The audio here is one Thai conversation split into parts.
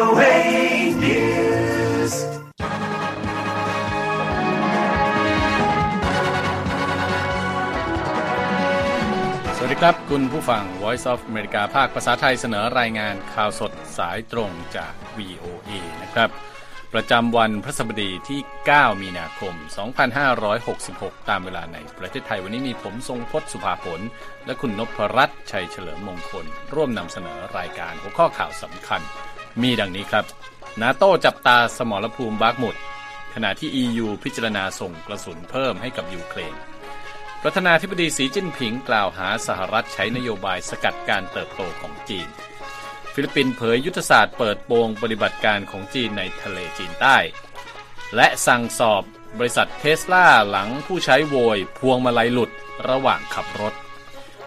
VOA News. สวัสดีครับ คุณผู้ฟัง Voice of America ภาคภาษาไทยเสนอรายงานข่าวสดสายตรงจาก VOA นะครับ ประจำวันพฤหัสบดีที่ 9 มีนาคม 2566 ตามเวลาในประเทศไทยวันนี้มีผมทรงพศสุภาผล และคุณนพรัตน์ชัยเฉลิมมงคล ร่วมนำเสนอรายการหัวข้อข่าวสำคัญ มีดังนี้ครับ นาโต้จับตาสมรภูมิบาร์กมุดขณะที่ EU พิจารณาส่งกระสุนเพิ่มให้กับยูเครน ประธานาธิบดีสีจิ้นผิงกล่าวหาสหรัฐใช้นโยบายสกัดการเติบโตของจีน ฟิลิปปินส์เผยยุทธศาสตร์เปิดโปงปฏิบัติการของจีนในทะเลจีนใต้ และสั่งสอบบริษัทเทสลาหลังผู้ใช้โวย พวงมาลัยหลุดระหว่างขับรถ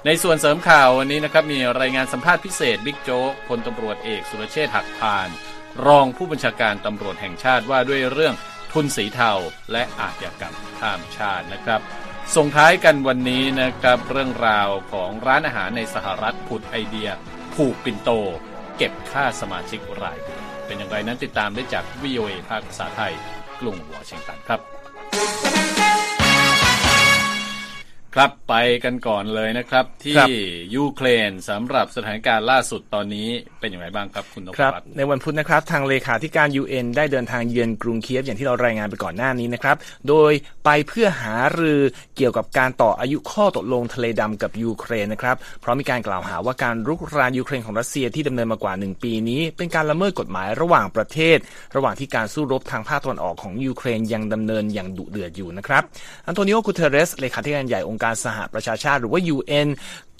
ในส่วนเสริมข่าววันนี้นะครับมีรายงานสัมภาษณ์พิเศษบิ๊กโจ๊กพลตำรวจเอกสุรเชษฐ์หักพาน รองผู้บัญชาการตำรวจแห่งชาติว่าด้วยเรื่องทุนสีเทาและอาชญากรรมข้ามชาตินะครับ ส่งท้ายกันวันนี้นะครับเรื่องราวของร้านอาหารในสหรัฐผุดไอเดีย ผูกปิ่นโต เก็บค่าสมาชิกรายเดือนเป็นอย่างไรนั้นติดตามได้จาก VOA ภาคภาษาไทย กรุงวอชิงตันครับ ครับไปกันก่อนเลยนะครับ ที่ครับยูเครนสำหรับสถานการณ์ล่าสุดตอนนี้เป็นอย่างไรบ้างครับคุณนพครับรัตน์ในวันพุธนะครับ ทางเลขาธิการ UN ได้เดินทางเยือนกรุงเคียฟอย่างที่เรารายงานไปก่อนหน้านี้นะครับ โดยไปเพื่อหารือเกี่ยวกับการต่ออายุข้อตกลงทะเลดำกับยูเครนนะครับ เพราะมีการกล่าวหาว่าการรุกรานยูเครนของรัสเซียที่ดำเนินมากว่า 1 ปีนี้ เป็นการละเมิดกฎหมายระหว่างประเทศ ระหว่างที่การสู้รบทางภาคตะวันออกของยูเครนยังดำเนินอย่างดุเดือดอยู่นะครับอันโตนิโอกูเทเรสเลขาธิการใหญ่องค์การสหประชาชาติหรือว่า UN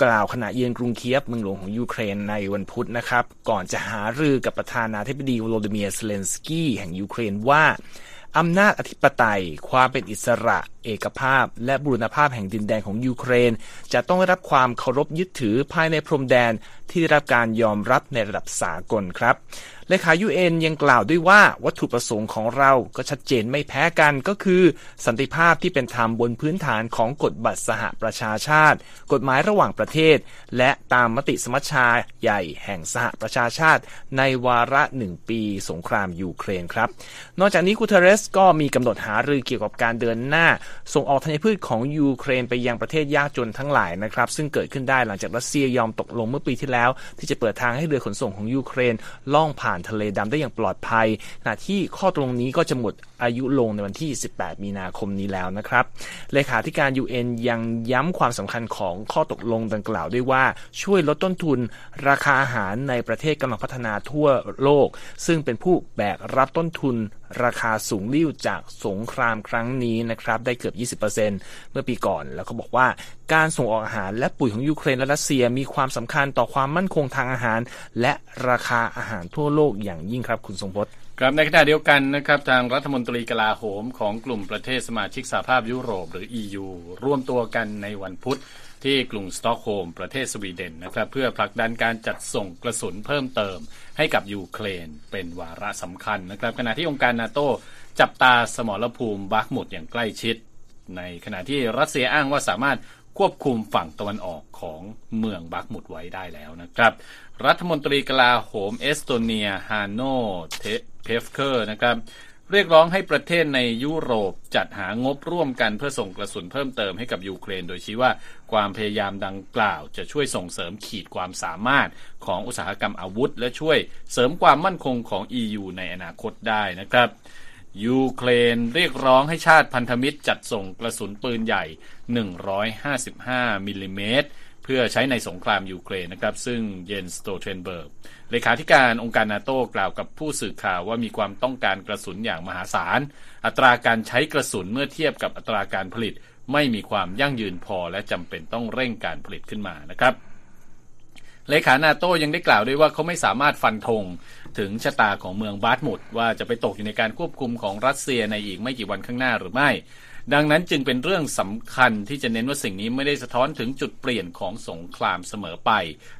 กล่าวขณะเยือนกรุงเคียฟเมืองหลวงของยูเครนในวันพุธนะครับ ก่อนจะหารือกับประธานาธิบดีวโลดิเมียร์เซเลนสกี้แห่งยูเครนว่าอำนาจอธิปไตย ความเป็นอิสระ เอกภาพ และบูรณภาพแห่งดินแดนของยูเครน จะต้องได้รับความเคารพยึดถือภายในพรมแดนที่ได้รับการยอมรับในระดับสากลครับ เลขา UN ยังกล่าวด้วยว่าวัตถุประสงค์ของเราก็ชัดเจนไม่แพ้กันก็คือ สันติภาพที่เป็นธรรมบนพื้นฐานของกฎบัตรสหประชาชาติ กฎหมายระหว่างประเทศ และตามมติสมัชชาใหญ่แห่งสหประชาชาติ ในวาระหนึ่งปีสงครามยูเครนครับ นอกจากนี้กูเทเรสก็มีกำหนดหารือเกี่ยวกับการเดินหน้า ส่งออกธัญพืชของยูเครนไปยังประเทศยากจนทั้งหลายนะครับซึ่งเกิดขึ้นได้หลังจากรัสเซียยอมตกลงเมื่อปีที่แล้ว ที่จะเปิดทางให้เรือขนส่งของยูเครนล่องผ่านทะเลดำได้อย่างปลอดภัยขณะที่ข้อตรงนี้ก็จะหมด อายุลงในวันที่ 18 มีนาคมนี้แล้วนะครับเลขาธิการ UN ยังย้ำความสำคัญของข้อตกลงดังกล่าวด้วยว่าช่วยลดต้นทุนราคาอาหารในประเทศกำลังพัฒนาทั่วโลก ซึ่งเป็นผู้แบกรับต้นทุนราคาสูงลิ่วจากสงครามครั้งนี้นะครับ ได้เกือบ 20%เมื่อปีก่อน แล้วก็บอกว่าการส่งออกอาหารและปุ๋ยของยูเครนและรัสเซียมีความสำคัญต่อความมั่นคงทางอาหาร และราคาอาหารทั่วโลกอย่างยิ่งครับคุณทรงพจน์ ครับในขณะเดียวกันนะครับทางรัฐมนตรีกลาโหมของกลุ่มประเทศสมาชิกสหภาพยุโรปหรือ EU รวมตัวกันในวันพุธที่กรุงสตอกโฮล์มประเทศสวีเดนนะครับเพื่อผลักดันการจัดส่งกระสุนเพิ่มเติม ให้กับยูเครนเป็นวาระสำคัญนะครับขณะที่องค์การนาโตจับตาสมรภูมิบาร์กมุดอย่างใกล้ชิด ในขณะที่รัสเซียอ้างว่าสามารถ ควบคุมฝั่งตะวันออกของเมืองบักมุตไว้ได้แล้วนะครับ รัฐมนตรีกลาโหมเอสโตเนียฮานโนเพฟเคอร์นะครับเรียกร้องให้ประเทศในยุโรปจัดหางบร่วมกันเพื่อส่งกระสุนเพิ่มเติมให้กับยูเครน โดยชี้ว่าความพยายามดังกล่าว จะช่วยส่งเสริมขีดความสามารถของอุตสาหกรรมอาวุธ และช่วยเสริมความมั่นคงของ EU ในอนาคตได้นะครับ ยูเครนเรียกร้องให้ชาติพันธมิตรจัดส่งกระสุนปืนใหญ่ 155 มิลลิเมตร เพื่อใช้ในสงครามยูเครนนะครับ ซึ่งเยนส์สโตลเทนเบิร์กเลขาธิการองค์การนาโต้กล่าวกับผู้สื่อข่าวว่ามีความต้องการกระสุนอย่างมหาศาล อัตราการใช้กระสุนเมื่อเทียบกับอัตราการผลิต ไม่มีความยั่งยืนพอและจำเป็นต้องเร่งการผลิตขึ้นมานะครับ เลขานาโต้ยังได้กล่าวด้วยว่าเขาไม่สามารถฟันธงถึงชะตาของเมืองบักมุตว่าจะไปตกอยู่ในการควบคุมของรัสเซียในอีกไม่กี่วันข้างหน้าหรือไม่ ดังนั้นจึงเป็นเรื่องสำคัญที่จะเน้นว่าสิ่งนี้ไม่ได้สะท้อนถึงจุดเปลี่ยนของสงครามเสมอไป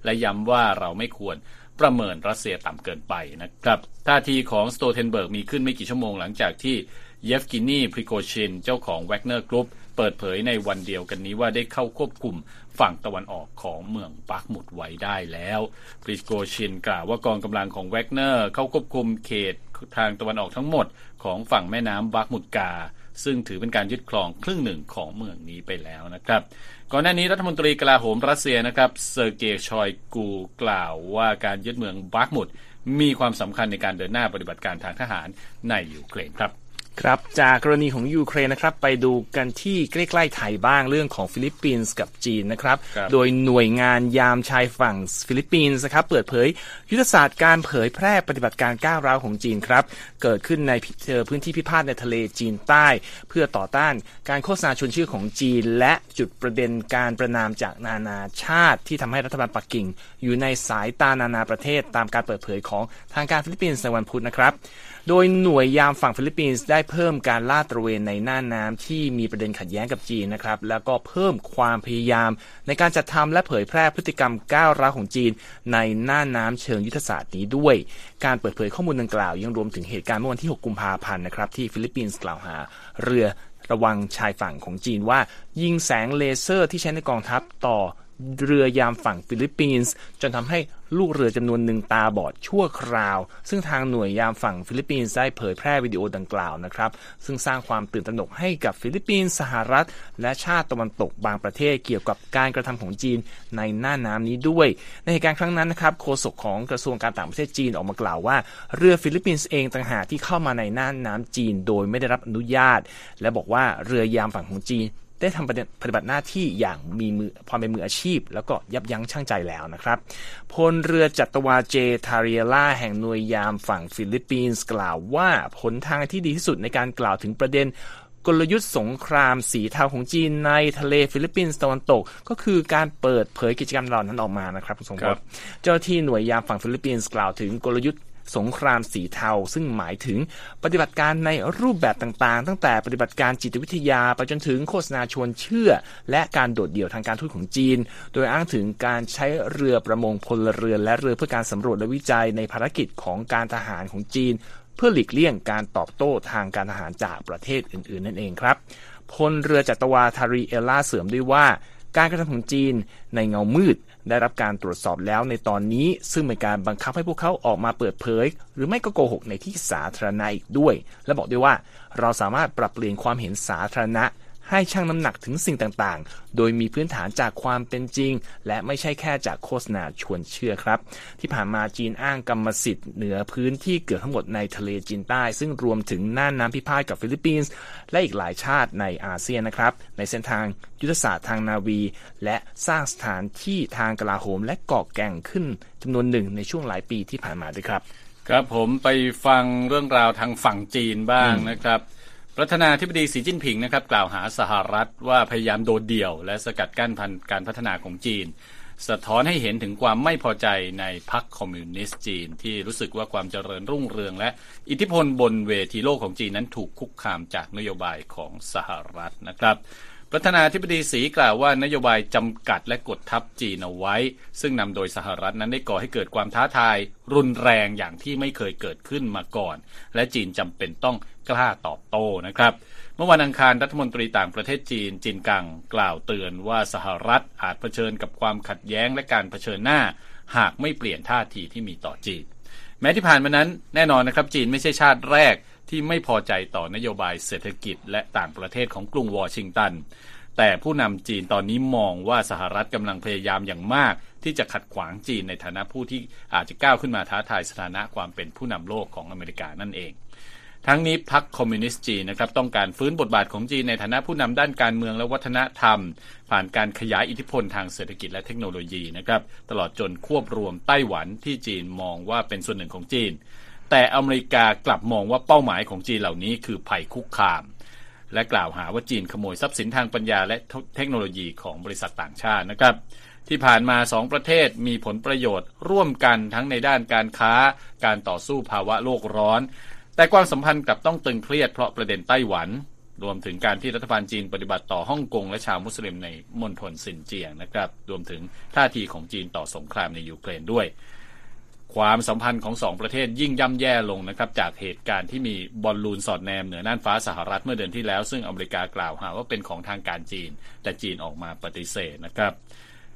และย้ำว่าเราไม่ควรประเมินรัสเซียต่ำเกินไปนะครับท่าทีของสโตลเทนเบิร์กมีขึ้นไม่กี่ชั่วโมงหลังจากที่เยฟกินีปริโกชินเจ้าของแวกเนอร์กรุ๊ป เปิดเผยในวันเดียวกันนี้ว่าได้เข้าควบคุมฝั่งตะวันออกของเมืองบักมุตไว้ได้แล้วปริโกชินกล่าวว่ากองกำลังของแวกเนอร์เข้าควบคุมเขตทางตะวันออกทั้งหมดของฝั่งแม่น้ำบักมุตกา ซึ่งถือเป็นการยึดครองครึ่งหนึ่งของเมืองนี้ไปแล้วนะครับ ก่อนหน้านี้รัฐมนตรีกลาโหมรัสเซียนะครับเซอร์เกย์ชอยกูกล่าวว่าการยึดเมืองบักมุตมีความสำคัญในการเดินหน้าปฏิบัติการทางทหารในยูเครนครับ ครับจากกรณีของยูเครนนะครับไปดูกันที่ใกล้ๆไทยบ้างเรื่องของฟิลิปปินส์กับจีนนะครับครับโดยหน่วยงานยามชายฝั่งฟิลิปปินส์นะครับเปิดเผย ยุทธศาสตร์การเผยแพร่ปฏิบัติการก้าวร้าวของจีนครับเกิดขึ้นในเอ่อพื้นที่พิพาทในทะเลจีนใต้ เพื่อต่อต้านการโฆษณาชวนเชื่อของจีน และจุดประเด็นการประณามจากนานาชาติ ที่ทำให้รัฐบาลปักกิ่ง อยู่ในสายตานานาประเทศ ตามการเปิดเผยของทางการฟิลิปปินส์ในวันพุธนะครับ โดยหน่วยยามฝั่งฟิลิปปินส์ได้เพิ่มการลาดตระเวนในน่านน้ำที่มีประเด็นขัดแย้งกับจีนนะครับ แล้วก็เพิ่มความพยายาม ในการจัดทำและเผยแพร่พฤติกรรมก้าวร้าวของจีน ในน่านน้ำเชิงยุทธศาสตร์นี้ด้วย การเปิดเผยข้อมูลดังกล่าว ยังรวมถึงเหตุการณ์เมื่อวันที่ 6 กุมภาพันธ์นะครับที่ฟิลิปปินส์กล่าวหาเรือระวังชายฝั่งของจีนว่า ยิงแสงเลเซอร์ที่ใช้ในกองทัพต่อ เรือยามฝั่งฟิลิปปินส์จนทำให้ลูกเรือจำนวนหนึ่งตาบอดชั่วคราว ซึ่งทางหน่วยยามฝั่งฟิลิปปินส์ได้เผยแพร่วิดีโอดังกล่าวนะครับ ซึ่งสร้างความตื่นตระหนกให้กับฟิลิปปินส์สหรัฐ และชาติตะวันตกบางประเทศเกี่ยวกับการกระทำของจีนในน่านน้ำนี้ด้วย ในเหตุการณ์ครั้งนั้นนะครับโฆษกของกระทรวงการต่างประเทศจีนออกมากล่าวว่า เรือฟิลิปปินส์เองต่างหากที่เข้ามาในน่านน้ำจีน โดยไม่ได้รับอนุญาต และบอกว่าเรือยามฝั่งของจีน ได้ทำปฏิบัติหน้าที่อย่างมีมือความเป็นมืออาชีพ แล้วก็ยับยั้งชั่งใจแล้วนะครับพลเรือจัตวาเจย์ทาร์เรียลาแห่งหน่วยยามฝั่งฟิลิปปินส์กล่าวว่าหนทางที่ดีที่สุดในการกล่าวถึงประเด็นกลยุทธ์สงครามสีเทาของจีนในทะเลฟิลิปปินส์ตะวันตก ก็คือการเปิดเผยกิจกรรมเหล่านั้นออกมานะครับคุณสมบัติเจ้าหน้าที่หน่วยยามฝั่งฟิลิปปินส์กล่าวถึงกลยุทธ์ สงครามสีเทา ซึ่งหมายถึงปฏิบัติการในรูปแบบต่างๆ ตั้งแต่ปฏิบัติการจิตวิทยาไปจนถึงโฆษณาชวนเชื่อ และการโดดเดี่ยวทางการทูตของจีน โดยอ้างถึงการใช้เรือประมงพลเรือนและเรือเพื่อการสำรวจและวิจัยในภารกิจของการทหารของจีน เพื่อหลีกเลี่ยงการตอบโต้ทางการทหารจากประเทศอื่นๆ นั่นเองครับพลเรือจัตวาทารีเอลล่าเสริมด้วยว่า การกระทำของจีนในเงามืด ได้รับการตรวจสอบแล้วในตอนนี้ ซึ่งเป็นการบังคับให้พวกเขาออกมาเปิดเผย หรือไม่ก็โกหกในที่สาธารณะอีกด้วย และบอกด้วยว่าเราสามารถปรับเปลี่ยนความเห็นสาธารณะ ให้ชั่งน้ำหนักถึงสิ่งต่างๆ โดยมีพื้นฐานจากความเป็นจริง และไม่ใช่แค่จากโฆษณาชวนเชื่อครับ ที่ผ่านมาจีนอ้างกรรมสิทธิ์เหนือพื้นที่เกือบทั้งหมดในทะเลจีนใต้ ซึ่งรวมถึงน่านน้ำพิพาทกับฟิลิปปินส์และอีกหลายชาติในอาเซียนนะครับ ในเส้นทางยุทธศาสตร์ทางนาวี และสร้างสถานที่ทางกลาโหม และเกาะแก่งขึ้นจำนวนหนึ่งในช่วงหลายปีที่ผ่านมาด้วยครับ ครับผมไปฟังเรื่องราวทางฝั่งจีนบ้างนะครับ ประธานาธิบดีสีจิ้นผิงนะครับกล่าวหาสหรัฐว่าพยายามโดดเดี่ยว และสกัดกั้นพันการพัฒนาของจีน สะท้อนให้เห็นถึงความไม่พอใจในพรรคคอมมิวนิสต์จีน ที่รู้สึกว่าความเจริญรุ่งเรือง และอิทธิพลบนเวทีโลกของจีนนั้นถูกคุกคามจากนโยบายของสหรัฐนะครับประธานาธิบดีสีกล่าวว่านโยบายจำกัดและกดทับจีนเอาไว้ ซึ่งนำโดยสหรัฐนั้นได้ก่อให้เกิดความท้าทาย รุนแรงอย่างที่ไม่เคยเกิดขึ้นมาก่อน และจีนจำเป็นต้อง กล้าตอบโต้นะครับ เมื่อวันอังคารรัฐมนตรีต่างประเทศจีนจินกังกล่าวเตือนว่าสหรัฐอาจเผชิญกับความขัดแย้งและการเผชิญหน้า หากไม่เปลี่ยนท่าทีที่มีต่อจีน แม้ที่ผ่านมานั้นแน่นอนนะครับจีนไม่ใช่ชาติแรกที่ไม่พอใจต่อนโยบายเศรษฐกิจและต่างประเทศของกรุงวอชิงตัน แต่ผู้นำจีนตอนนี้มองว่าสหรัฐกำลังพยายามอย่างมาก ที่จะขัดขวางจีนในฐานะผู้ที่อาจจะก้าวขึ้นมาท้าทายสถานะความเป็นผู้นำโลกของอเมริกานั่นเอง ทั้งนี้พรรคคอมมิวนิสต์จีนนะครับต้องการฟื้นบทบาทของจีนในฐานะผู้นำด้านการเมืองและวัฒนธรรม ผ่านการขยายอิทธิพลทางเศรษฐกิจและเทคโนโลยีนะครับตลอดจนควบรวมไต้หวันที่จีนมองว่าเป็นส่วนหนึ่งของจีน แต่อเมริกากลับมองว่าเป้าหมายของจีนเหล่านี้คือภัยคุกคาม และกล่าวหาว่าจีนขโมยทรัพย์สินทางปัญญาและเทคโนโลยีของบริษัทต่างชาตินะครับที่ผ่านมาสองประเทศมีผลประโยชน์ร่วมกันทั้งในด้านการค้า การต่อสู้ภาวะโลกร้อน แต่ความสัมพันธ์กลับต้องตึงเครียดเพราะประเด็นไต้หวัน รวมถึงการที่รัฐบาลจีนปฏิบัติต่อฮ่องกงและชาวมุสลิมในมณฑลซินเจียงนะครับ รวมถึงท่าทีของจีนต่อสงครามในยูเครนด้วย ความสัมพันธ์ของสองประเทศยิ่งย่ำแย่ลงนะครับจากเหตุการณ์ที่มีบอลลูนสอดแนมเหนือน่านฟ้าสหรัฐเมื่อเดือนที่แล้ว ซึ่งอเมริกากล่าวหาว่าเป็นของทางการจีน แต่จีนออกมาปฏิเสธนะครับ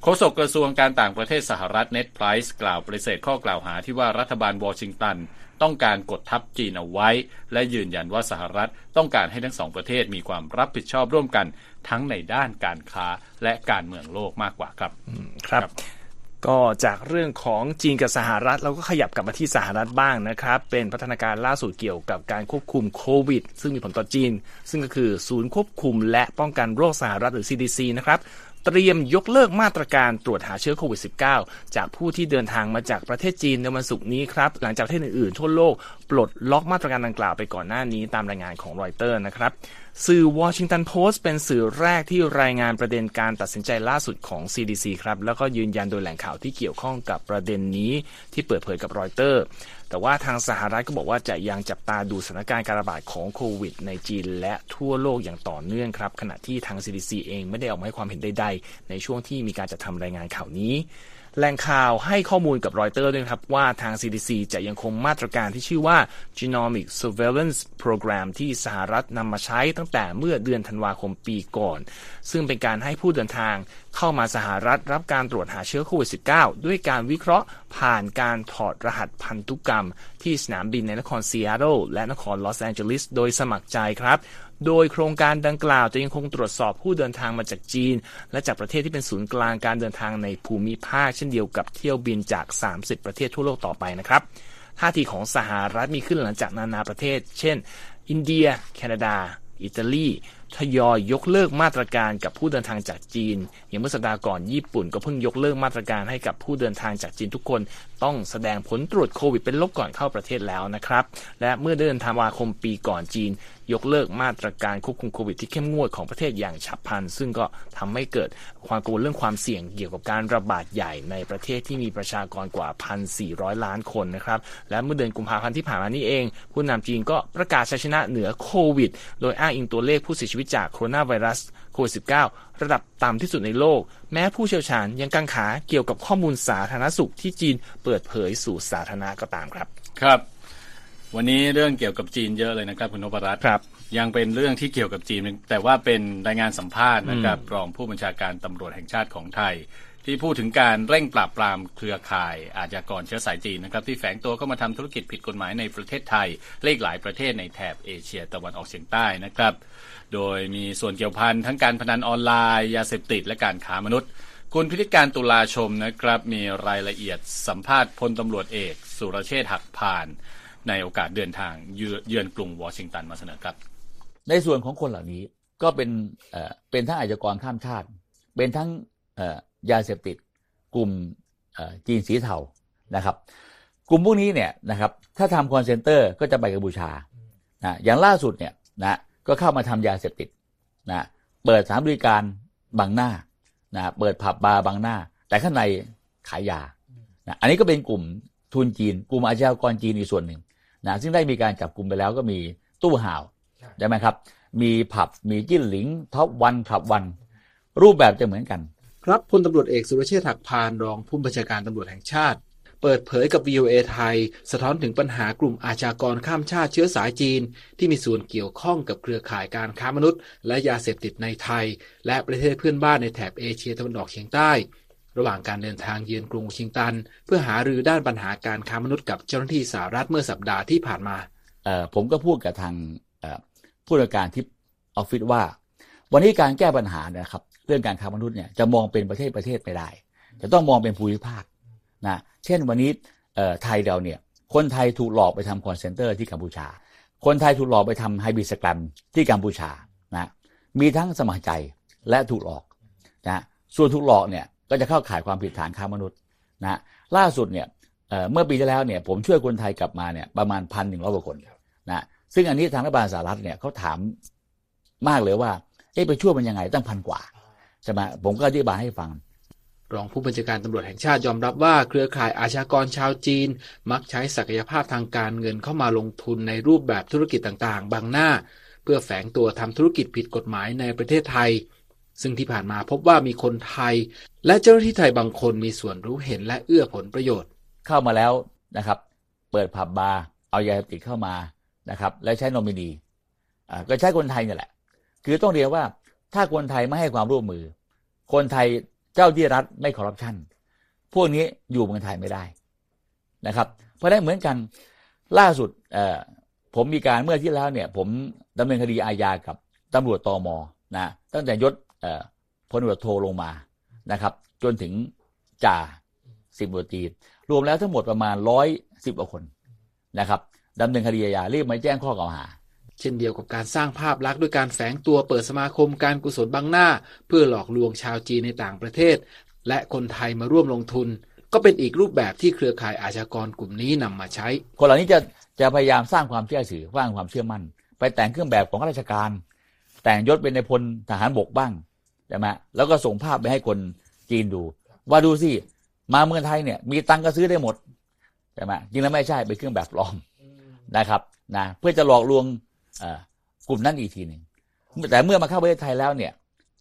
โฆษกกระทรวงการต่างประเทศสหรัฐเน็ด ไพรซ์กล่าวปฏิเสธข้อกล่าวหาที่ว่ารัฐบาลวอชิงตัน ต้องการกดทับจีนเอาไว้ และยืนยันว่าสหรัฐต้องการให้ทั้งสองประเทศมีความรับผิดชอบร่วมกันทั้งในด้านการค้าและการเมืองโลกมากกว่าครับครับก็จากเรื่องของจีนกับสหรัฐเราก็ขยับกลับมาที่สหรัฐบ้างนะครับ เป็นพัฒนาการล่าสุดเกี่ยวกับการควบคุมโควิด ซึ่งมีผลต่อจีน ซึ่งก็คือศูนย์ควบคุมและป้องกันโรคสหรัฐหรือ CDC นะครับ เตรียมยกเลิกมาตรการตรวจหาเชื้อโควิด -19 จากผู้ที่เดินทางมาจากประเทศจีนในวันศุกร์นี้ครับ หลังจากประเทศอื่นๆทั่วโลก ปลดล็อกมาตรการดังกล่าวไปก่อนหน้านี้ตามรายงานของรอยเตอร์นะครับ สื่อวอชิงตันโพสต์เป็นสื่อแรกที่รายงานประเด็นการตัดสินใจล่าสุดของ CDC ครับแล้วก็ยืนยันโดยแหล่งข่าวที่เกี่ยวข้องกับประเด็นนี้ที่เปิดเผยกับรอยเตอร์ แต่ว่าทางสหรัฐก็บอกว่าจะยังจับตาดูสถานการณ์การระบาดของโควิดในจีนและทั่วโลกอย่างต่อเนื่องครับ ขณะที่ทาง CDC เองไม่ได้ออกมาให้ความเห็นใดๆ ในช่วงที่มีการจัดทำรายงานข่าวนี้ แหล่งข่าวให้ข้อมูลกับรอยเตอร์ด้วยครับว่าทาง CDC จะยังคงมาตรการที่ชื่อว่า Genomic Surveillance Program ที่สหรัฐนำมาใช้ตั้งแต่เมื่อเดือนธันวาคมปีก่อน ซึ่งเป็นการให้ผู้เดินทางเข้ามาสหรัฐรับการตรวจหาเชื้อโควิด -19 ด้วยการวิเคราะห์ผ่านการถอดรหัสพันธุกรรม ที่สนามบินในนครซีแอตเทิลและนครลอสแอนเจลิสโดยสมัครใจครับ โดยโครงการดังกล่าวจะยังคงตรวจสอบผู้เดินทางมาจากจีน และจากประเทศที่เป็นศูนย์กลางการเดินทางในภูมิภาค เช่นเดียวกับเที่ยวบินจาก 30 ประเทศทั่วโลกต่อไปนะครับท่าทีของสหรัฐมีขึ้นหลังจากนานาประเทศ เช่น อินเดีย แคนาดา อิตาลีทยอยยกเลิกมาตรการกับผู้เดินทางจากจีน อย่างเมื่อสัปดาห์ก่อนญี่ปุ่นก็เพิ่งยกเลิกมาตรการให้กับผู้เดินทางจากจีนทุกคนต้องแสดงผลตรวจโควิดเป็นลบก่อนเข้าประเทศแล้วนะครับ และเมื่อเดือนธันวาคมปีก่อนจีน ยกเลิกมาตรการควบคุมโควิดที่เข้มงวดของประเทศอย่างฉับพลัน ซึ่งก็ทำให้เกิดความกังวลเรื่องความเสี่ยงเกี่ยวกับการระบาดใหญ่ในประเทศที่มีประชากรกว่า 1,400 ล้านคนนะครับ และเมื่อเดือนกุมภาพันธ์ที่ผ่านมานี้เอง ผู้นำจีนก็ประกาศชัยชนะเหนือโควิด โดยอ้างอิงตัวเลขผู้เสียชีวิตจากโคโรนาไวรัส ควิด -19 ระดับต่ำที่สุดในโลก แม้ผู้เชี่ยวชาญยังกังขาเกี่ยวกับข้อมูลสาธารณสุขที่จีนเปิดเผยสู่สาธารณะก็ตามครับ ครับ วันนี้เรื่องเกี่ยวกับจีนเยอะเลยนะครับคุณนพรัตน์ครับยังเป็นเรื่องที่เกี่ยวกับจีน แต่ว่าเป็นรายงานสัมภาษณ์นะครับรองผู้บัญชาการตำรวจแห่งชาติของไทย ที่พูดถึงการเร่งปราบปรามเครือข่ายอาชญากรเชื้อสายจีนนะครับที่แฝงตัวเข้ามาทำธุรกิจผิดกฎหมายในประเทศไทยเลขหลายประเทศในแถบเอเชียตะวันออกเฉียงใต้นะครับ โดยมีส่วนเกี่ยวพันทั้งการพนันออนไลน์ ยาเสพติดและการค้ามนุษย์คุณพิธิการตุลาชมนะครับมีรายละเอียดสัมภาษณ์พลตำรวจเอก สุรเชษฐ์หักพาล ในโอกาสเดินทางเยือนกรุงวอชิงตันมาเสนอครับ ในส่วนของคนเหล่านี้ก็เป็นเป็นทั้งอาชญากรข้ามชาติ เป็นทั้ง ยาเสพติด กลุ่มเอ่อจีนสีเทานะครับ กลุ่มพวกนี้เนี่ยนะครับถ้าทำคอลเซ็นเตอร์ก็จะไปกัมพูชานะอย่างล่าสุดเนี่ยนะก็เข้ามาทำยาเสพติดนะเปิดสถานบริการบางหน้านะเปิดผับบาร์บางหน้า แต่ข้างในขายยานะอันนี้ก็เป็นกลุ่มทุนจีน กลุ่มอาชญากรจีนอีกส่วนหนึ่งนะซึ่งได้มีการจับกลุ่มไปแล้วก็มีตู้ห่าวใช่ไหมครับ มีผับมีจิ้นหลิงท็อปวันคลับวัน รูปแบบจะเหมือนกัน ครับพลตำรวจเอกสุรเชษฐ์หักพานรองผู้บัญชาการตำรวจแห่งชาติ เปิดเผยกับ VOA ไทย สะท้อนถึงปัญหากลุ่มอาชญากรข้ามชาติเชื้อสายจีน ที่มีส่วนเกี่ยวข้องกับเครือข่ายการค้ามนุษย์ และยาเสพติดในไทย และประเทศเพื่อนบ้านในแถบเอเชียตะวันออกเฉียงใต้ ระหว่างการเดินทางเยือนกรุงวอชิงตัน เพื่อหารือด้านปัญหาการค้ามนุษย์กับเจ้าหน้าที่สหรัฐเมื่อสัปดาห์ที่ผ่านมาผมก็พูดกับทางผู้จัดการ TIP Office ว่า วันนี้การแก้ปัญหาเนี่ยนะครับ เรื่องการค้ามนุษย์เนี่ยจะมองเป็นประเทศประเทศไม่ได้ จะต้องมองเป็นภูมิภาคนะเช่นวันนี้ไทยเราเนี่ยคนไทยถูกหลอกไปทำคอลเซ็นเตอร์ที่กัมพูชา คนไทยถูกหลอกไปทำไฮบริดสแกรมที่กัมพูชานะมีทั้งสมัครใจและถูกหลอกนะส่วนถูกหลอกเนี่ยก็จะเข้าข่ายความผิดฐานค้ามนุษย์นะล่าสุดเนี่ยเเมื่อปีที่แล้วเนี่ยผมช่วยคนไทยกลับมาเนี่ยประมาณพันหนึ่งร้อยกว่าคนนะซึ่งอันนี้ทางรัฐบาลสหรัฐเนี่ยเขาถามมากเลยว่าเอ๊ะไปช่วยมันยังไงตั้งพันกว่า ช่ไหมผมก็อธิบายให้ฟัง รองผู้บัญชาการตำรวจแห่งชาติยอมรับว่าเครือข่ายอาชญากรชาวจีน มักใช้ศักยภาพทางการเงินเข้ามาลงทุนในรูปแบบธุรกิจต่างๆ บางหน้า เพื่อแฝงตัวทำธุรกิจผิดกฎหมายในประเทศไทย ซึ่งที่ผ่านมาพบว่ามีคนไทย และเจ้าหน้าที่ไทยบางคนมีส่วนรู้เห็นและเอื้อผลประโยชน์ เข้ามาแล้วนะครับ เปิดผับบาร์เอายาเสพติดเข้ามานะครับ และใช้นอมินีอ่าก็ใช้คนไทยนี่แหละ คือต้องเรียนว่าถ้าคนไทยไม่ให้ความร่วมมือ คนไทยเจ้าที่รัฐไม่คอร์รัปชันพวกนี้อยู่เมืองไทยไม่ได้นะครับ เพราะนั้นเหมือนกันล่าสุดผมมีการเมื่อที่แล้วเนี่ย ผมดำเนินคดีอาญากับตำรวจตอมนะตั้งแต่ยศพลตำรวจโทลงมานะครับ จนถึงจ่าสิบตำรวจตีรวมแล้วทั้งหมดประมาณร้อยสิบกว่าคนนะครับดำเนินคดีอาญาเรียกมาแจ้งข้อกล่าวหา เช่นเดียวกับการสร้างภาพลักษณ์ด้วยการแฝงตัวเปิดสมาคมการกุศลบังหน้า เพื่อหลอกลวงชาวจีนในต่างประเทศ และคนไทยมาร่วมลงทุน ก็เป็นอีกรูปแบบที่เครือข่ายอาชญากรกลุ่มนี้นำมาใช้ คนเหล่านี้จะจะพยายามสร้างความเชื่อถือสร้างความเชื่อมั่น ไปแต่งเครื่องแบบของข้าราชการ แต่งยศเป็นในพลทหารบกบ้างใช่ไหมแล้วก็ส่งภาพไปให้คนจีนดู ว่าดูสิมาเมืองไทยเนี่ยมีตังค์ก็ซื้อได้หมดใช่ไหมจริงแล้วไม่ใช่เป็นเครื่องแบบปลอมนะครับนะเพื่อจะหลอกลวง กลุ่มนั้นอีกทีหนึ่งแต่เมื่อมาเข้าประเทศไทยแล้วเนี่ย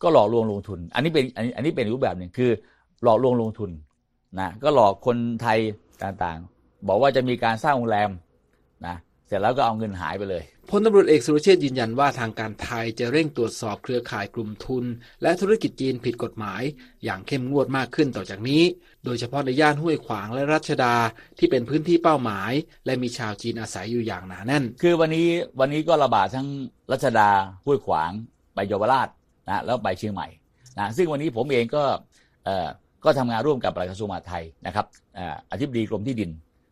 ก็หลอกลวงลงทุน อันนี้เป็นอันนี้อันนี้เป็นรูปแบบหนึ่งคือ หลอกลวงลงทุนนะก็หลอกคนไทยต่างๆ บอกว่าจะมีการสร้างโรงแรมนะ เสร็จแล้วก็เอาเงินหายไปเลยพลตำรวจเอกสุรเชษฐ์ยืนยันว่าทางการไทยจะเร่งตรวจสอบเครือข่ายกลุ่มทุน และธุรกิจจีนผิดกฎหมาย อย่างเข้มงวดมากขึ้นต่อจากนี้ โดยเฉพาะในย่านห้วยขวางและรัชดาที่เป็นพื้นที่เป้าหมาย และมีชาวจีนอาศัยอยู่อย่างหนาแน่น คือวันนี้วันนี้ก็ระบาดทั้งรัชดาห้วยขวาง ไปเยาวราชนะแล้วไปเชียงใหม่นะซึ่งวันนี้ผมเองก็เอ่อก็ทำงานร่วมกับปลัดกระทรวงมหาดไทยนะครับเอ่ออธิบดีกรมที่ดิน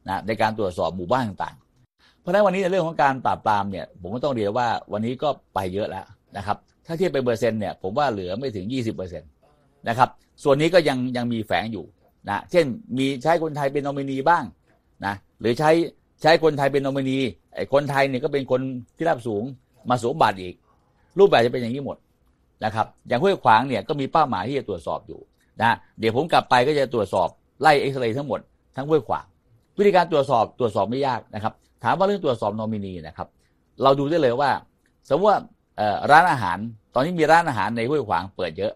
นะในการตรวจสอบหมู่บ้านต่างๆ เพราะฉะนั้นวันนี้ในเรื่องของการปราบปรามเนี่ยผมก็ต้องเรียนว่าวันนี้ก็ไปเยอะแล้วนะครับถ้าเทียบเป็นเปอร์เซ็นต์เนี่ยผมว่าเหลือไม่ถึง 20%นะครับส่วนนี้ก็ยังยังมีแฝงอยู่นะเช่นมีใช้คนไทยเป็นนอมินีบ้างนะหรือใช้ใช้คนไทยเป็นนอมินีไอ้คนไทยเนี่ยก็เป็นคนที่รับสูงมาสวมบัตรอีก รูปแบบจะเป็นอย่างนี้หมดนะครับอย่างห้วยขวางเนี่ยก็มีเป้าหมายที่จะตรวจสอบอยู่นะเดี๋ยวผมกลับไปก็จะตรวจสอบไล่เอ็กซเรย์ทั้งหมดทั้งห้วยขวางวิธีการตรวจสอบตรวจสอบไม่ยากนะครับ ถามว่าเรื่องตรวจสอบนอมินีนะครับ เราดูได้เลยว่า สมมติว่าร้านอาหาร ตอนนี้มีร้านอาหารในห้วยขวางเปิดเยอะ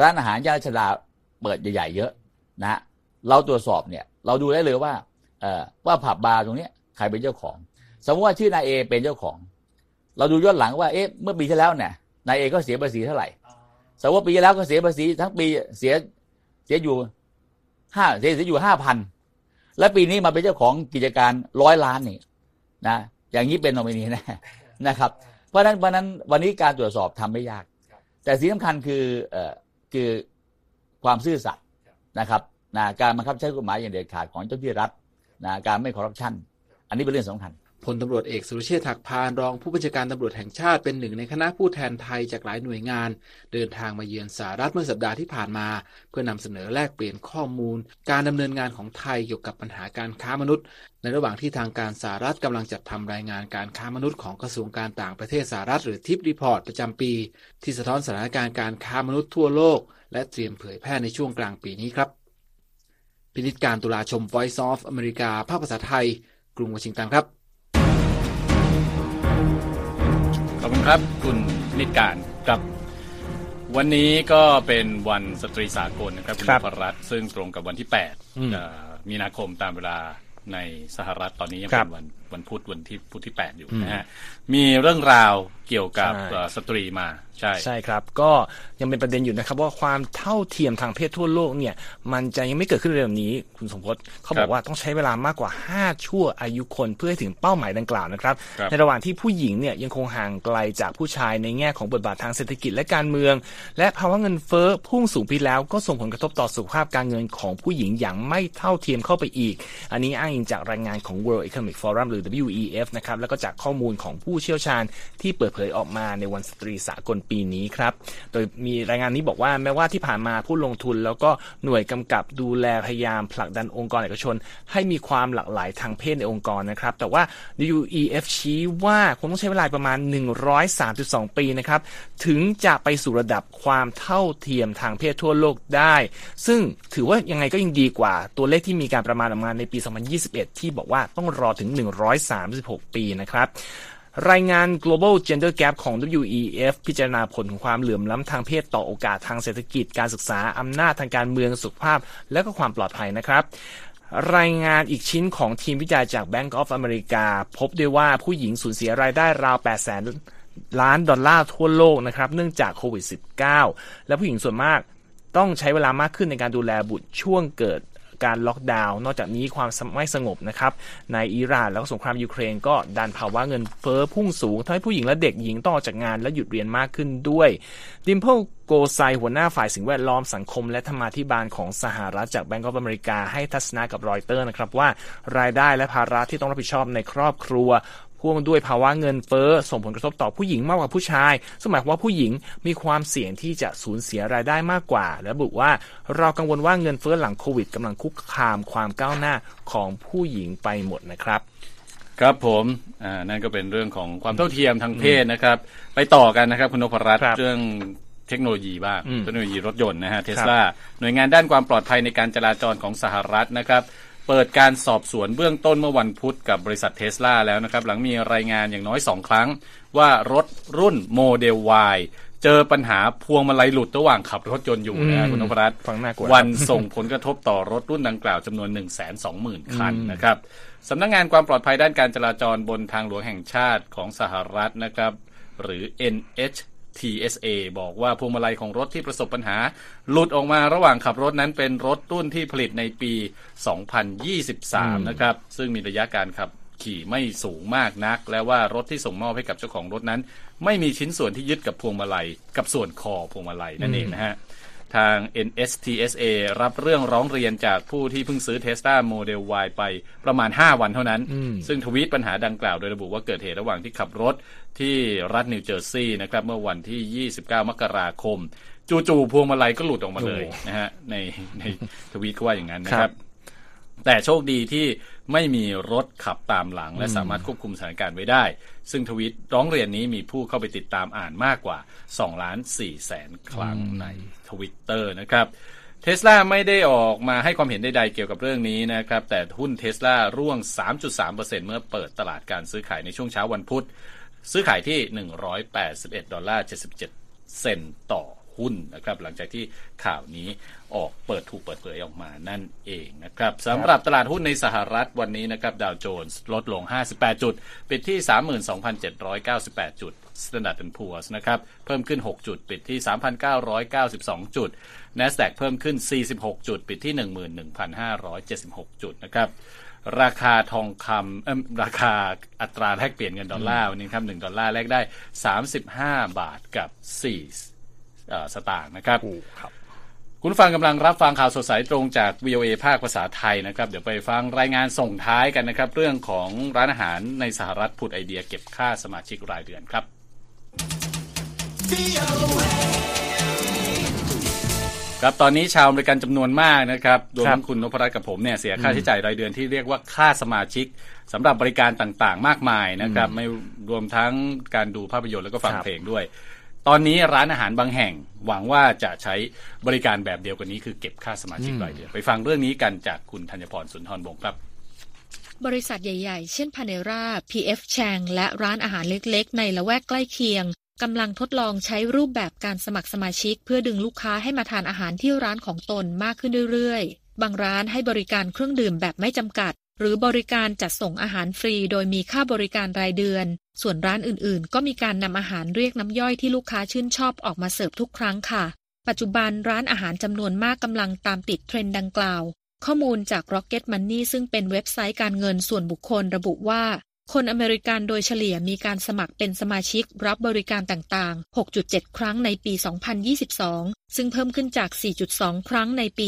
ร้านอาหารย่านชดาเปิดใหญ่ๆเยอะนะฮะเราตรวจสอบเนี่ยเราดูได้เลยว่าว่าผับบาร์ตรงนี้ใครเป็นเจ้าของ สมมติว่าชื่อนายเอเป็นเจ้าของ เราดูย้อนหลังว่าเอ๊ะเมื่อปีที่แล้วเนี่ยนายเอก็เสียภาษีเท่าไหร่สมมติว่าปีที่แล้วก็เสียภาษีทั้งปีเสียเสียอยู่ห้าเสียเสียอยู่ห้าพันและปีนี้มาเป็นเจ้าของกิจการร้อยล้านนี่ นะอย่างนี้เป็นนอมินีแน่นะครับ เพราะฉะนั้นวันนั้นวันนี้การตรวจสอบทำไม่ยาก แต่สิ่งสำคัญคือเอ่อคือความซื่อสัตย์นะครับนะการบังคับใช้กฎหมายอย่างเด็ดขาดของเจ้าที่รัฐนะการไม่คอร์รัปชันอันนี้เป็นเรื่องสำคัญพ ลตำรวจเอกสุรเชษฐ์ถักพานรองผู้บัญชาการตำรวจแห่งชาติเป็นหนึ่งในคณะผู้แทนไทยจากหลายหน่วยงาน เดินทางมาเยือนสหรัฐเมื่อสัปดาห์ที่ผ่านมา เพื่อนำเสนอแลกเปลี่ยนข้อมูล การดำเนินงานของไทยเกี่ยวกับปัญหาการค้ามนุษย์ ในระหว่างที่ทางการสหรัฐกำลังจัดทำรายงานการค้ามนุษย์ของกระทรวงการต่างประเทศสหรัฐหรือ TIP Report ประจำปี ที่สะท้อนสถานการณ์การค้ามนุษย์ทั่วโลก และเตรียมเผยแพร่ในช่วงกลางปีนี้ครับพินิจการณ์ ตุลาชม Voice of อเมริกาภาคภาษาไทย กรุงวอชิงตันครับ ขอบคุณครับคุณพินิจการณ์ครับวันนี้ก็เป็นวันสตรีสากลนะครับคุณครับนพรัตน์ซึ่งตรงกับวันที่อืม8เอ่อมีนาคมตามเวลาในสหรัฐตอนนี้ยังครัเป็บนวันวันพุธวันที่พุธที่ 8 อยู่อืมนะฮะมีเรื่องราวเกี่ยวกับใช่เอ่อสตรีมาใช่ใช่ครับ ก็ยังเป็นประเด็นอยู่นะครับ ว่าความเท่าเทียมทางเพศทั่วโลกเนี่ย มันจะยังไม่เกิดขึ้นเร็วนี้ คุณสมพศเขาบอกว่าต้องใช้เวลามากกว่า 5 ชั่วอายุคนเพื่อให้ถึงเป้าหมายดังกล่าวนะครับครับ ในระหว่างที่ผู้หญิงเนี่ยยังคงห่างไกลจากผู้ชายในแง่ของบทบาททางเศรษฐกิจและการเมือง และภาวะเงินเฟ้อพุ่งสูงไปแล้วก็ส่งผลกระทบต่อสุขภาพการเงินของผู้หญิงอย่างไม่เท่าเทียมเข้าไปอีก อันนี้อ้างอิงจากรายงานของ World Economic Forum หรือ WEF นะครับแล้วก็จากข้อมูลของผู้เชี่ยวชาญที่เปิดเผยออกมาในวันสตรีสากลปีนี้ครับ โดยมีรายงานนี้บอกว่าแม้ว่าที่ผ่านมาผู้ลงทุน แล้วก็หน่วยกำกับดูแลพยายามผลักดันองค์กรเอกชน ให้มีความหลากหลายทางเพศในองค์กรนะครับ แต่ว่า WEF ชี้ว่าคงต้องใช้เวลาประมาณ 103.2 ปีนะครับถึงจะไปสู่ระดับความเท่าเทียมทางเพศทั่วโลกได้ ซึ่งถือว่ายังไงก็ยังดีกว่าตัวเลขที่มีการประมาณออกมาในปี 2021 ที่บอกว่าต้องรอถึง 100 136 ปีนะครับรายงาน global gender gap ของ WEF พิจารณาผลของความเหลื่อมล้ำทางเพศต่อโอกาสทางเศรษฐกิจ การศึกษา อำนาจทางการเมือง สุขภาพ และก็ความปลอดภัยนะครับ รายงานอีกชิ้นของทีมวิจัยจาก Bank of America พบด้วยว่าผู้หญิงสูญเสียรายได้ราว 8 0 0แสนล้านดอลลาร์ทั่วโลกนะครับ เนื่องจากโควิด -19 และผู้หญิงส่วนมากต้องใช้เวลามากขึ้นในการดูแลบุตรช่วงเกิด การล็อกดาวน์นอกจากนี้ความไม่สงบนะครับในอิหร่านแล้วก็สงครามยูเครนก็ดันภาวะเงินเฟ้อพุ่งสูงทำให้ผู้หญิงและเด็กหญิงต้องออกจากงานและหยุดเรียนมากขึ้นด้วยดิมเพิลโกไซหัวหน้าฝ่ายสิ่งแวดล้อมสังคม และธรรมาภิบาลของสหรัฐจาก Bank of America ให้ทัศนะกับรอยเตอร์นะครับว่ารายได้และภาระที่ต้องรับผิดชอบในครอบครัว พ่วงด้วยภาวะเงินเฟ้อส่งผลกระทบต่อผู้หญิงมากกว่าผู้ชายซึ่งหมายความว่าผู้หญิงมีความเสี่ยงที่จะสูญเสียรายได้มากกว่า และบุว่าเรากังวลว่าเงินเฟ้อหลังโควิดกำลังคุกคามความก้าวหน้าของผู้หญิงไปหมดนะครับครับผมอ่านั่นก็เป็นเรื่องของความเท่าเทียมทางเพศนะครับ ไปต่อกันนะครับคุณนพรัตน์ครับเรื่องเทคโนโลยีบ้างอืมเทคโนโลยีรถยนต์นะฮะเทสลาหน่วยงานด้านความปลอดภัยในการจราจรของสหรัฐนะครับ เปิดการสอบสวนเบื้องต้นเมื่อวันพุธกับบริษัทเทสลาแล้วนะครับ หลังมีรายงานอย่างน้อยสองครั้ง ว่ารถรุ่นโมเดล Y เจอปัญหาพวงมาลัยหลุดระหว่างขับรถยนต์อยู่นะฮะอืมคุณนพรัตน์ฟังน่ากลัววันส่งผลกระทบต่อรถรุ่นดังกล่าวจำนวน 1 2 0 0 0 0 คันนะครับสำนักงานความปลอดภัยด้านการจราจรบนทางหลวงแห่งชาติของสหรัฐนะครับ หรือ TSA บอกว่าพวงมาลัยของรถที่ประสบปัญหา หลุดออกมาระหว่างขับรถนั้นเป็นรถรุ่นที่ผลิตในปี 2023 นะครับ ซึ่งมีระยะการขับขี่ไม่สูงมากนัก และว่ารถที่ส่งมอบให้กับเจ้าของรถนั้น ไม่มีชิ้นส่วนที่ยึดกับพวงมาลัย กับส่วนคอพวงมาลัยนั่นเองนะฮะ ทาง NSTSA รับเรื่องร้องเรียนจากผู้ที่เพิ่งซื้อ Tesla Model Y ไปประมาณ 5 วันเท่านั้น ซึ่งทวีตปัญหาดังกล่าวโดยระบุว่าเกิดเหตุระหว่างที่ขับรถที่รัฐนิวเจอร์ซีย์นะครับเมื่อวันที่ 29 มกราคม จู่ๆพวงมาลัยก็หลุดออกมาเลยโอ้นะฮะในในทวีตก็ว่าอย่างนั้นนะคครัรับบ แต่โชคดีที่ไม่มีรถขับตามหลัง และสามารถควบคุมสถานการณ์ไว้ได้ ซึ่งทวิตร้องเรียนนี้มีผู้เข้าไปติดตามอ่านมากกว่า2ล้าน4แสนครั้งในทวิตเตอร์นะครับเทสลาไม่ได้ออกมาให้ความเห็นใดๆเกี่ยวกับเรื่องนี้นะครับ แต่หุ้นเทสลาร่วง 3.3%เมื่อเปิดตลาดการซื้อขายในช่วงเช้าวันพุธ ซื้อขายที่ 181 ดอลลาร์ 77 เซนต์ต่อ หุ้นนะครับหลังจากที่ข่าวนี้ออกเปิดถูกเปิดเผยออกมานั่นเองนะครับสำหรับตลาดหุ้นในสหรัฐวันนี้นะครับดาวโจนส์ลดลง 58 จุด ปิดที่ 32,798 จุด Standard Poor's นะครับเพิ่มขึ้น 6 จุด ปิดที่ 3,992 จุด NASDAQ เพิ่มขึ้น 46 จุด ปิดที่ 11,576 จุดนะครับราคาทองคำเอิ่มราคาอัตราแลกเปลี่ยนเงินดอลลาร์วันนี้ครับ1ดอลลาร์แลกได้ 35 บาทกับ4เอ่อ สตางค์นะครับครับ คุณผู้ฟังกำลังรับฟังข่าวสดสายตรงจาก VOA ภาคภาษาไทยนะครับ เดี๋ยวไปฟังรายงานส่งท้ายกันนะครับ เรื่องของร้านอาหารในสหรัฐผุดไอเดียเก็บค่าสมาชิกรายเดือนครับครับตอนนี้ชาวอเมริกันจำนวนมากนะครับรวมทั้งคุณนพรัตน์กับผมเนี่ยเสียค่าใช้จ่ายรายเดือนที่เรียกว่าค่าสมาชิกสำหรับบริการต่างๆ มากมายนะครับ ไม่รวมทั้งการดูภาพยนตร์แล้วก็ฟังครับเพลงด้วย ตอนนี้ร้านอาหารบางแห่งหวังว่าจะใช้บริการแบบเดียวกันนี้คือเก็บค่าสมาชิกรายเดือนไปฟังเรื่องนี้กันจากคุณธัญพรสุนทรวงศ์ครับบริษัทใหญ่ๆ เช่นพาเนรา PF Chang และร้านอาหารเล็กๆ ในละแวกใกล้เคียงกำลังทดลองใช้รูปแบบการสมัครสมาชิก เพื่อดึงลูกค้าให้มาทานอาหารที่ร้านของตนมากขึ้นเรื่อยๆ บางร้านให้บริการเครื่องดื่มแบบไม่จำกัด หรือบริการจัดส่งอาหารฟรีโดยมีค่าบริการรายเดือน ส่วนร้านอื่นๆ ก็มีการนำอาหารเรียกน้ำย่อยที่ลูกค้าชื่นชอบออกมาเสิร์ฟทุกครั้งค่ะ ปัจจุบันร้านอาหารจำนวนมากกำลังตามติดเทรนด์ดังกล่าว ข้อมูลจาก Rocket Money ซึ่งเป็นเว็บไซต์การเงินส่วนบุคคลระบุว่า คนอเมริกันโดยเฉลี่ยมีการสมัครเป็นสมาชิกรับบริการต่างๆ 6.7 ครั้งในปี 2022 ซึ่งเพิ่มขึ้นจาก 4.2 ครั้งในปี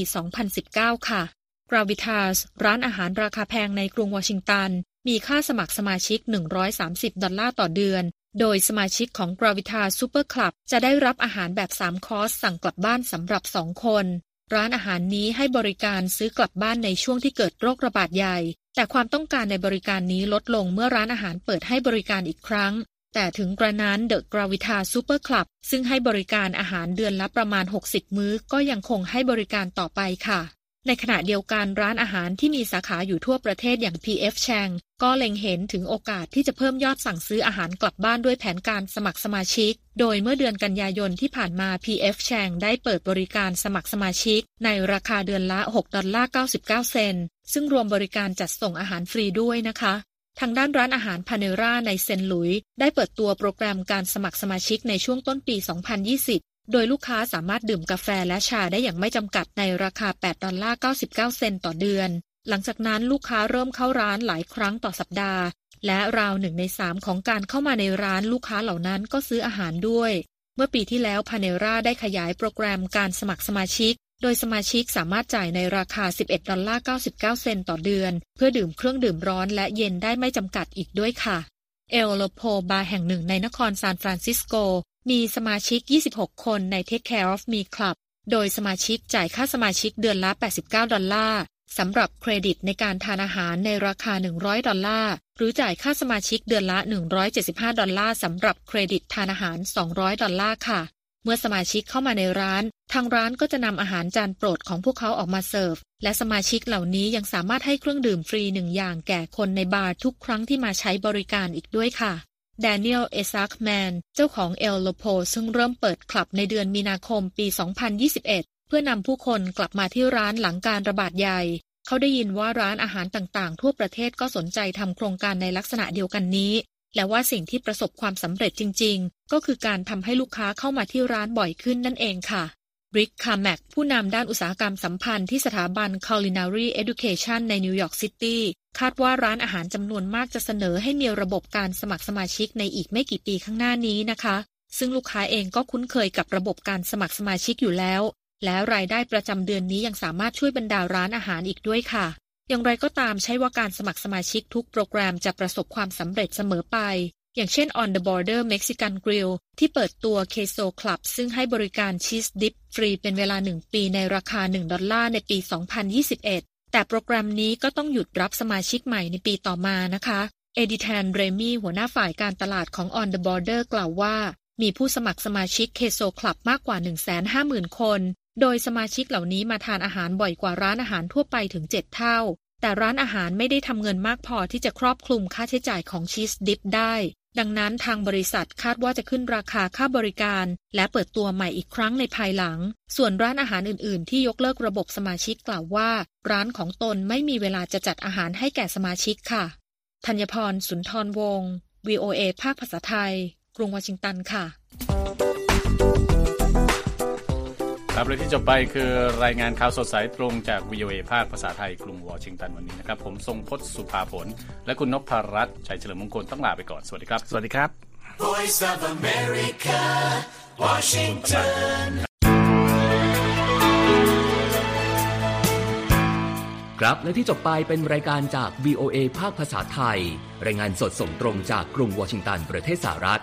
2019 ค่ะ Gravitas ร้านอาหารราคาแพงในกรุงวอชิงตัน มีค่าสมัครสมาชิก 130 ดอลลาร์ต่อเดือน โดยสมาชิกของ Gravitas Super Club จะได้รับอาหารแบบ 3 คอร์สสั่งกลับบ้านสำหรับ 2 คน ร้านอาหารนี้ให้บริการซื้อกลับบ้านในช่วงที่เกิดโรคระบาดใหญ่ แต่ความต้องการในบริการนี้ลดลงเมื่อร้านอาหารเปิดให้บริการอีกครั้ง แต่ถึงกระนั้น The Gravitas Super Club ซึ่งให้บริการอาหารเดือนละประมาณ 60 มื้อก็ยังคงให้บริการต่อไปค่ะ ในขณะเดียวกันร้านอาหารที่มีสาขาอยู่ทั่วประเทศอย่าง PF Chang ก็เล็งเห็นถึงโอกาสที่จะเพิ่มยอดสั่งซื้ออาหารกลับบ้านด้วยแผนการสมัครสมาชิก โดยเมื่อเดือนกันยายนที่ผ่านมา PF Chang ได้เปิดบริการสมัครสมาชิก ในราคาเดือนละ 6 ดอลลาร์ 99 เซนต์ซึ่งรวมบริการจัดส่งอาหารฟรีด้วยนะคะทางด้านร้านอาหารพาเนราในเซนต์หลุยส์ได้เปิดตัวโปรแกรมการสมัครสมาชิกในช่วงต้นปี 2020 โดยลูกค้าสามารถดื่มกาแฟและชาได้อย่างไม่จำกัดในราคา 8 ดอลลาร์ 99 เซนต์ต่อเดือน หลังจากนั้นลูกค้าเริ่มเข้าร้านหลายครั้งต่อสัปดาห์ และราวหนึ่งในสามของการเข้ามาในร้านลูกค้าเหล่านั้นก็ซื้ออาหารด้วย เมื่อปีที่แล้วพาเนราได้ขยายโปรแกรมการสมัครสมาชิก โดยสมาชิกสามารถจ่ายในราคา 11 ดอลลาร์ 99 เซนต์ต่อเดือน เพื่อดื่มเครื่องดื่มร้อนและเย็นได้ไม่จำกัดอีกด้วยค่ะ El Lopo บาร์แห่งหนึ่งในนครซานฟรานซิสโก มีสมาชิก 26 คนใน Take Care of Me Club โดยสมาชิกจ่ายค่าสมาชิกเดือนละ 89 ดอลลาร์สำหรับเครดิตในการทานอาหารในราคา 100 ดอลลาร์ หรือจ่ายค่าสมาชิกเดือนละ 175 ดอลลาร์สำหรับเครดิตทานอาหาร 200 ดอลลาร์ค่ะ เมื่อสมาชิกเข้ามาในร้าน ทางร้านก็จะนำอาหารจานโปรดของพวกเขาออกมาเสิร์ฟ และสมาชิกเหล่านี้ยังสามารถให้เครื่องดื่มฟรีหนึ่งอย่างแก่คนในบาร์ทุกครั้งที่มาใช้บริการอีกด้วยค่ะ แดเนียล เอซักแมน เจ้าของ El Lopo ซึ่งเริ่มเปิดคลับในเดือนมีนาคมปี 2021 เพื่อนำผู้คนกลับมาที่ร้านหลังการระบาดใหญ่ เขาได้ยินว่าร้านอาหารต่างๆ ทั่วประเทศก็สนใจทำโครงการในลักษณะเดียวกันนี้ และว่าสิ่งที่ประสบความสำเร็จจริง ๆ ก็คือการทำให้ลูกค้าเข้ามาที่ร้านบ่อยขึ้นนั่นเองค่ะ ริกคาแมกผู้นำด้านอุตสาหกรรมสัมพันธ์ที่สถาบัน Culinary Education ในนิวยอร์กซิตี้ คาดว่าร้านอาหารจำนวนมากจะเสนอให้มีระบบการสมัครสมาชิกในอีกไม่กี่ปีข้างหน้านี้นะคะ ซึ่งลูกค้าเองก็คุ้นเคยกับระบบการสมัครสมาชิกอยู่แล้ว และรายได้ประจำเดือนนี้ยังสามารถช่วยบรรดาร้านอาหารอีกด้วยค่ะ อย่างไรก็ตามใช่ว่าการสมัครสมาชิกทุกโปรแกรมจะประสบความสำเร็จเสมอไป อย่างเช่น On the Border Mexican Grill ที่เปิดตัว Queso Club ซึ่งให้บริการชีสดิปฟรีเป็นเวลา 1 ปีในราคา 1 ดอลลาร์ในปี 2021 แต่โปรแกรมนี้ก็ต้องหยุดรับสมาชิกใหม่ในปีต่อมานะคะเอดิแทนเรมี่หัวหน้าฝ่ายการตลาดของ On the Border กล่าวว่า มีผู้สมัครสมาชิก Queso Club มากกว่า 150,000 คน โดยสมาชิกเหล่านี้มาทานอาหารบ่อยกว่าร้านอาหารทั่วไปถึง 7 เท่า แต่ร้านอาหารไม่ได้ทำเงินมากพอที่จะครอบคลุมค่าใช้จ่ายของชีสดิปได้ ดังนั้นทางบริษัทคาดว่าจะขึ้นราคาค่าบริการ และเปิดตัวใหม่อีกครั้งในภายหลัง ส่วนร้านอาหารอื่น ๆ ที่ยกเลิกระบบสมาชิกกล่าวว่า ร้านของตนไม่มีเวลาจะจัดอาหารให้แก่สมาชิกค่ะธัญพรสุนทรวงศ์ VOA ภาคภาษาไทย กรุงวอชิงตันค่ะ ครับและที่จบไปคือรายงานข่าวสดสายตรงจาก VOA ภาคภาษาไทยกรุงวอชิงตันวันนี้นะครับ ผมทรงพจน์สุภาผล และคุณนพรัตน์ชัยเฉลิมมงคลต้องลาไปก่อน สวัสดีครับ สวัสดีครับ Voice of America, Washington. ครับและที่จบไปเป็นรายการจาก VOA ภาคภาษาไทย รายงานสดส่งตรงจากกรุงวอชิงตันประเทศสหรัฐ